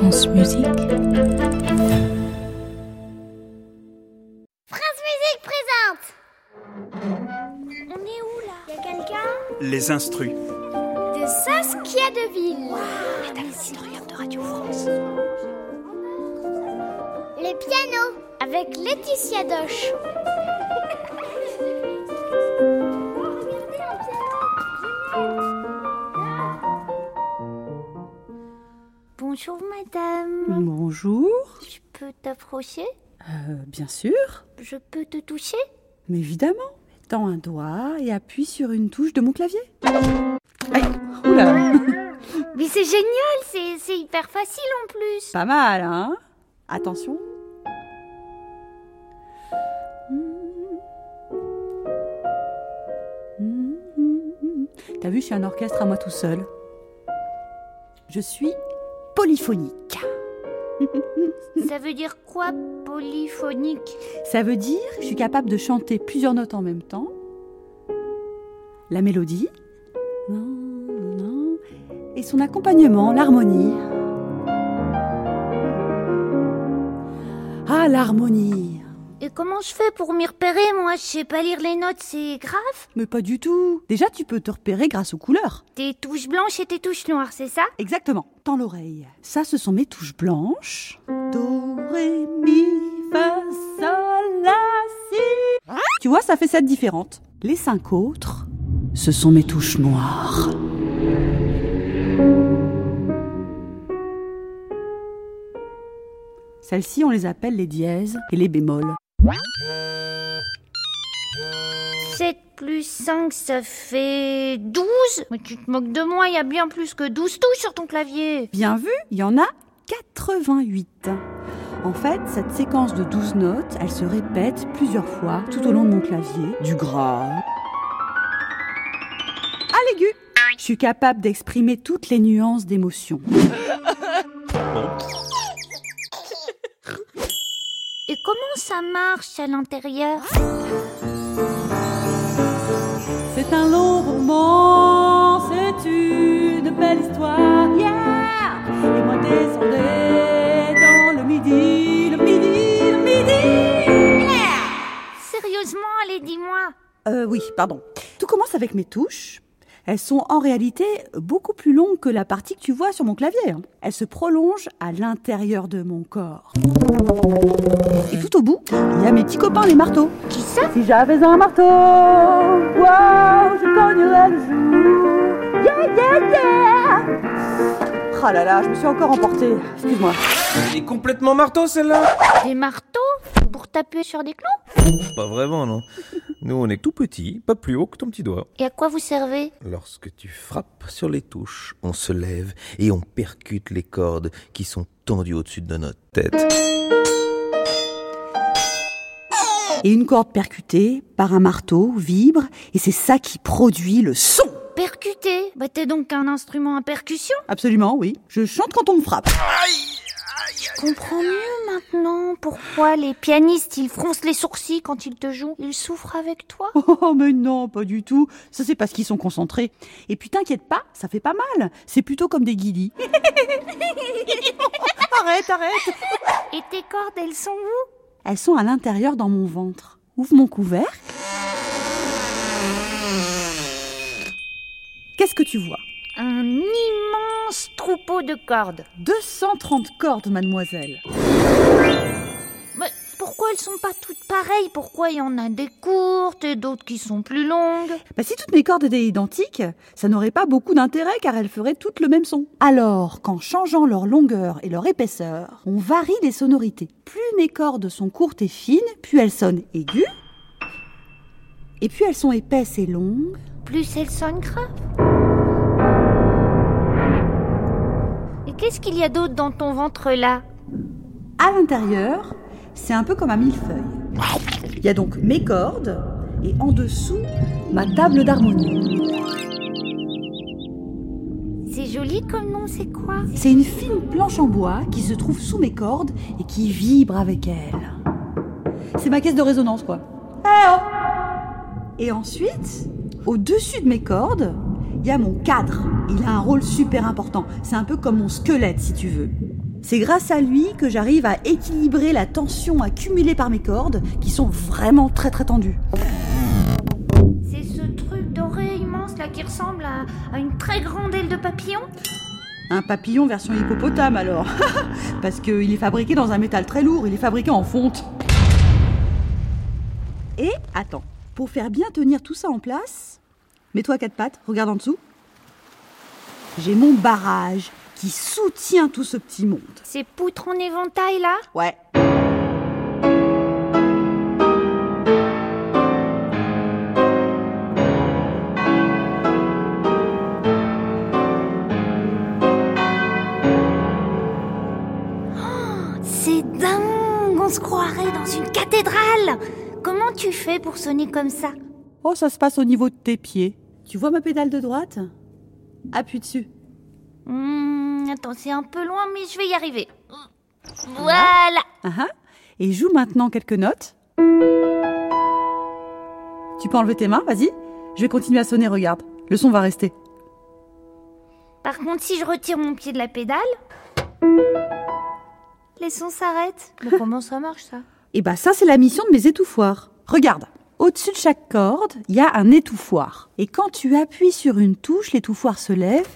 France Musique. France Musique présente On est où là? Y'a quelqu'un? Les instruits. De Saskia Deville Historien de Radio France. Les pianos avec Laetitia Doche madame, Bonjour. je peux t'approcher? Euh, bien sûr. Je peux te toucher? Mais évidemment. Tends un doigt et appuie sur une touche de mon clavier. Aïe, oula, Mais c'est génial, c'est c'est hyper facile en plus pas mal, hein? Attention. T'as vu, je suis un orchestre à moi tout seul. Je suis polyphonique. Ça veut dire quoi polyphonique? Ça veut dire que je suis capable de chanter plusieurs notes en même temps. La mélodie. Non, non, non. Et son accompagnement, l'harmonie. Ah, l'harmonie. Et comment je fais pour m'y repérer moi? Je sais pas lire les notes, c'est grave Mais pas du tout. Déjà, tu peux te repérer grâce aux couleurs. Tes touches blanches et tes touches noires, c'est ça? Exactement. Tends l'oreille. Ça, ce sont mes touches blanches. Do, ré, mi, fa, sol, la, si. Tu vois, ça fait sept différentes. Les cinq autres, ce sont mes touches noires. Celles-ci, on les appelle les dièses et les bémols. 7 plus 5, ça fait 12 Mais tu te moques de moi, il y a bien plus que 12 touches sur ton clavier Bien vu, il y en a 88. En fait, cette séquence de 12 notes, elle se répète plusieurs fois tout au long de mon clavier, du grave à l'aigu. Je suis capable d'exprimer toutes les nuances d'émotion. Comment ça marche à l'intérieur C'est un long roman, c'est une belle histoire, yeah Et moi descendais dans le midi, le midi, le midi, Sérieusement, allez, dis-moi Euh, oui, pardon. Tout commence avec mes touches. Elles sont en réalité beaucoup plus longues que la partie que tu vois sur mon clavier. hein. Elles se prolongent à l'intérieur de mon corps. Et tout au bout, il y a mes petits copains, les marteaux. Qui ça? Si j'avais un marteau, wow, je cognerais le jour. Yeah, yeah, yeah. Ah là là, je me suis encore emportée. Excuse-moi. Elle est complètement marteau celle-là Des marteaux Pour taper sur des clous? Pas vraiment non. Nous on est tout petit, pas plus haut que ton petit doigt. Et à quoi vous servez? Lorsque tu frappes sur les touches, on se lève et on percute les cordes qui sont tendues au-dessus de notre tête. Et une corde percutée par un marteau vibre et c'est ça qui produit le son. Percuté? Bah t'es donc un instrument à percussion? Absolument, oui. Je chante quand on me frappe. Je comprends mieux maintenant pourquoi les pianistes ils froncent les sourcils quand ils te jouent. Ils souffrent avec toi Oh, mais non, pas du tout. Ça, c'est parce qu'ils sont concentrés. Et puis, t'inquiète pas, ça fait pas mal. C'est plutôt comme des guillis. arrête, arrête. Et tes cordes, elles sont où? Elles sont à l'intérieur dans mon ventre. Ouvre mon couvercle. Qu'est-ce que tu vois? Un immense troupeau de cordes. 230 cordes, mademoiselle. Mais pourquoi elles sont pas toutes pareilles? Pourquoi il y en a des courtes et d'autres qui sont plus longues? Bah, si toutes mes cordes étaient identiques, ça n'aurait pas beaucoup d'intérêt car elles feraient toutes le même son. Alors, qu'en changeant leur longueur et leur épaisseur, on varie les sonorités. Plus mes cordes sont courtes et fines, plus elles sonnent aiguës. Et plus elles sont épaisses et longues, Plus elles sonnent graves. Qu'est-ce qu'il y a d'autre dans ton ventre là? À l'intérieur, c'est un peu comme un millefeuille. Il y a donc mes cordes et en dessous, ma table d'harmonie. C'est joli comme nom, c'est quoi? C'est une fine planche en bois qui se trouve sous mes cordes et qui vibre avec elles. C'est ma caisse de résonance, quoi. Eh oh Et ensuite, au-dessus de mes cordes, il y a mon cadre. Il a un rôle super important. C'est un peu comme mon squelette, si tu veux. C'est grâce à lui que j'arrive à équilibrer la tension accumulée par mes cordes, qui sont vraiment très très tendues. C'est ce truc doré immense là qui ressemble à, à une très grande aile de papillon? Un papillon version hippopotame alors. Parce qu'il est fabriqué dans un métal très lourd, il est fabriqué en fonte. Et attends, pour faire bien tenir tout ça en place, mets-toi à quatre pattes, regarde en dessous. J'ai mon barrage qui soutient tout ce petit monde. Ces poutres en éventail là? Ouais. C'est dingue On se croirait dans une cathédrale Comment tu fais pour sonner comme ça? Oh, ça se passe au niveau de tes pieds. Tu vois ma pédale de droite? Appuie dessus. Hmm, Attends, c'est un peu loin, mais je vais y arriver. Voilà Ah ah. Et joue maintenant quelques notes. Tu peux enlever tes mains, vas-y. Je vais continuer à sonner, regarde. Le son va rester. Par contre, si je retire mon pied de la pédale, les sons s'arrêtent. Mais comment ça marche ça? Et bah ça, c'est la mission de mes étouffoirs. Regarde. Au-dessus de chaque corde, il y a un étouffoir. Et quand tu appuies sur une touche, l'étouffoir se lève.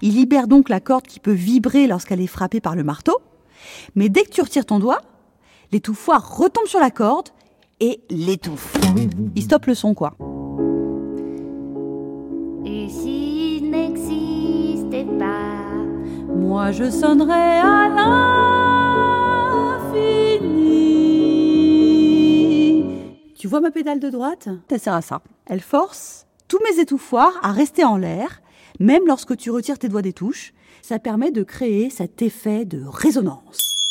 Il libère donc la corde qui peut vibrer lorsqu'elle est frappée par le marteau. Mais dès que tu retires ton doigt, l'étouffoir retombe sur la corde et l'étouffe. Il stoppe le son, quoi. Et s'il n'existait pas Moi, je sonnerai à l'infini. Tu vois ma pédale de droite? Elle sert à ça. Elle force tous mes étouffoirs à rester en l'air, même lorsque tu retires tes doigts des touches. Ça permet de créer cet effet de résonance.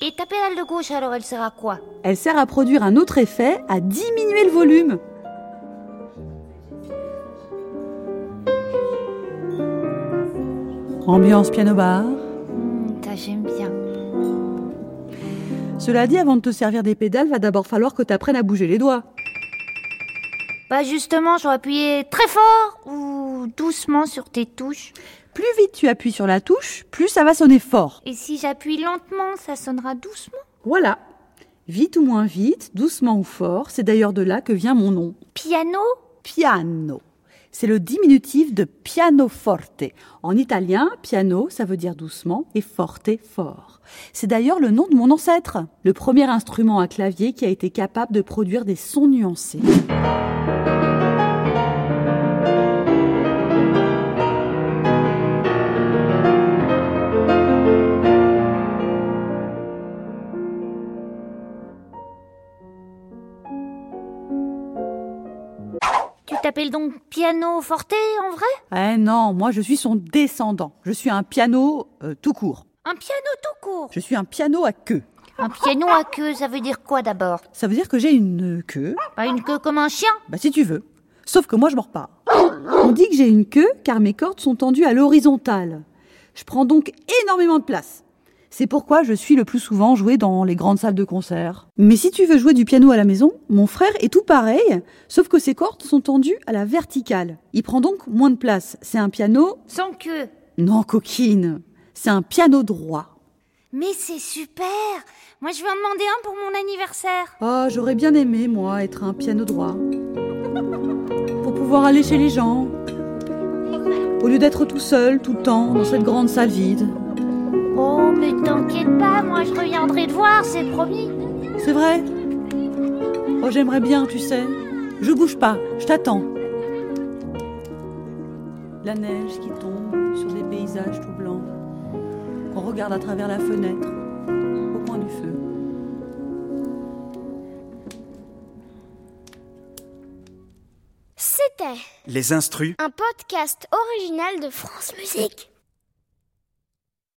Et ta pédale de gauche, alors, elle sert à quoi? Elle sert à produire un autre effet, à diminuer le volume. Ambiance piano-bar. Hmm, Cela dit, avant de te servir des pédales, va d'abord falloir que tu apprennes à bouger les doigts. Bah justement, je dois appuyer très fort ou doucement sur tes touches. Plus vite tu appuies sur la touche, plus ça va sonner fort. Et si j'appuie lentement, ça sonnera doucement. Voilà. Vite ou moins vite, doucement ou fort, c'est d'ailleurs de là que vient mon nom. Piano? Piano. C'est le diminutif de pianoforte. En italien, piano, ça veut dire doucement et forte, fort. C'est d'ailleurs le nom de mon ancêtre, le premier instrument à clavier qui a été capable de produire des sons nuancés. Tu t'appelles donc piano forte en vrai? Eh non, moi je suis son descendant. Je suis un piano euh, tout court. Un piano tout court? Je suis un piano à queue. Un piano à queue, ça veut dire quoi d'abord? Ça veut dire que j'ai une queue, Pas une queue comme un chien bah si tu veux. Sauf que moi je mords pas. On dit que j'ai une queue car mes cordes sont tendues à l'horizontale. Je prends donc énormément de place. C'est pourquoi je suis le plus souvent joué dans les grandes salles de concert. Mais si tu veux jouer du piano à la maison, mon frère est tout pareil, sauf que ses cordes sont tendues à la verticale. Il prend donc moins de place. C'est un piano... Sans queue Non, coquine. C'est un piano droit. Mais c'est super Moi je vais en demander un pour mon anniversaire Oh, j'aurais bien aimé, moi, être un piano droit. Pour pouvoir aller chez les gens. Au lieu d'être tout seul, tout le temps, dans cette grande salle vide. Mais t'inquiète pas, moi je reviendrai te voir, c'est promis C'est vrai? Oh, j'aimerais bien, tu sais. Je bouge pas, je t'attends. La neige qui tombe sur des paysages tout blancs. On regarde à travers la fenêtre, au coin du feu. C'était Les instrus un podcast original de France Musique.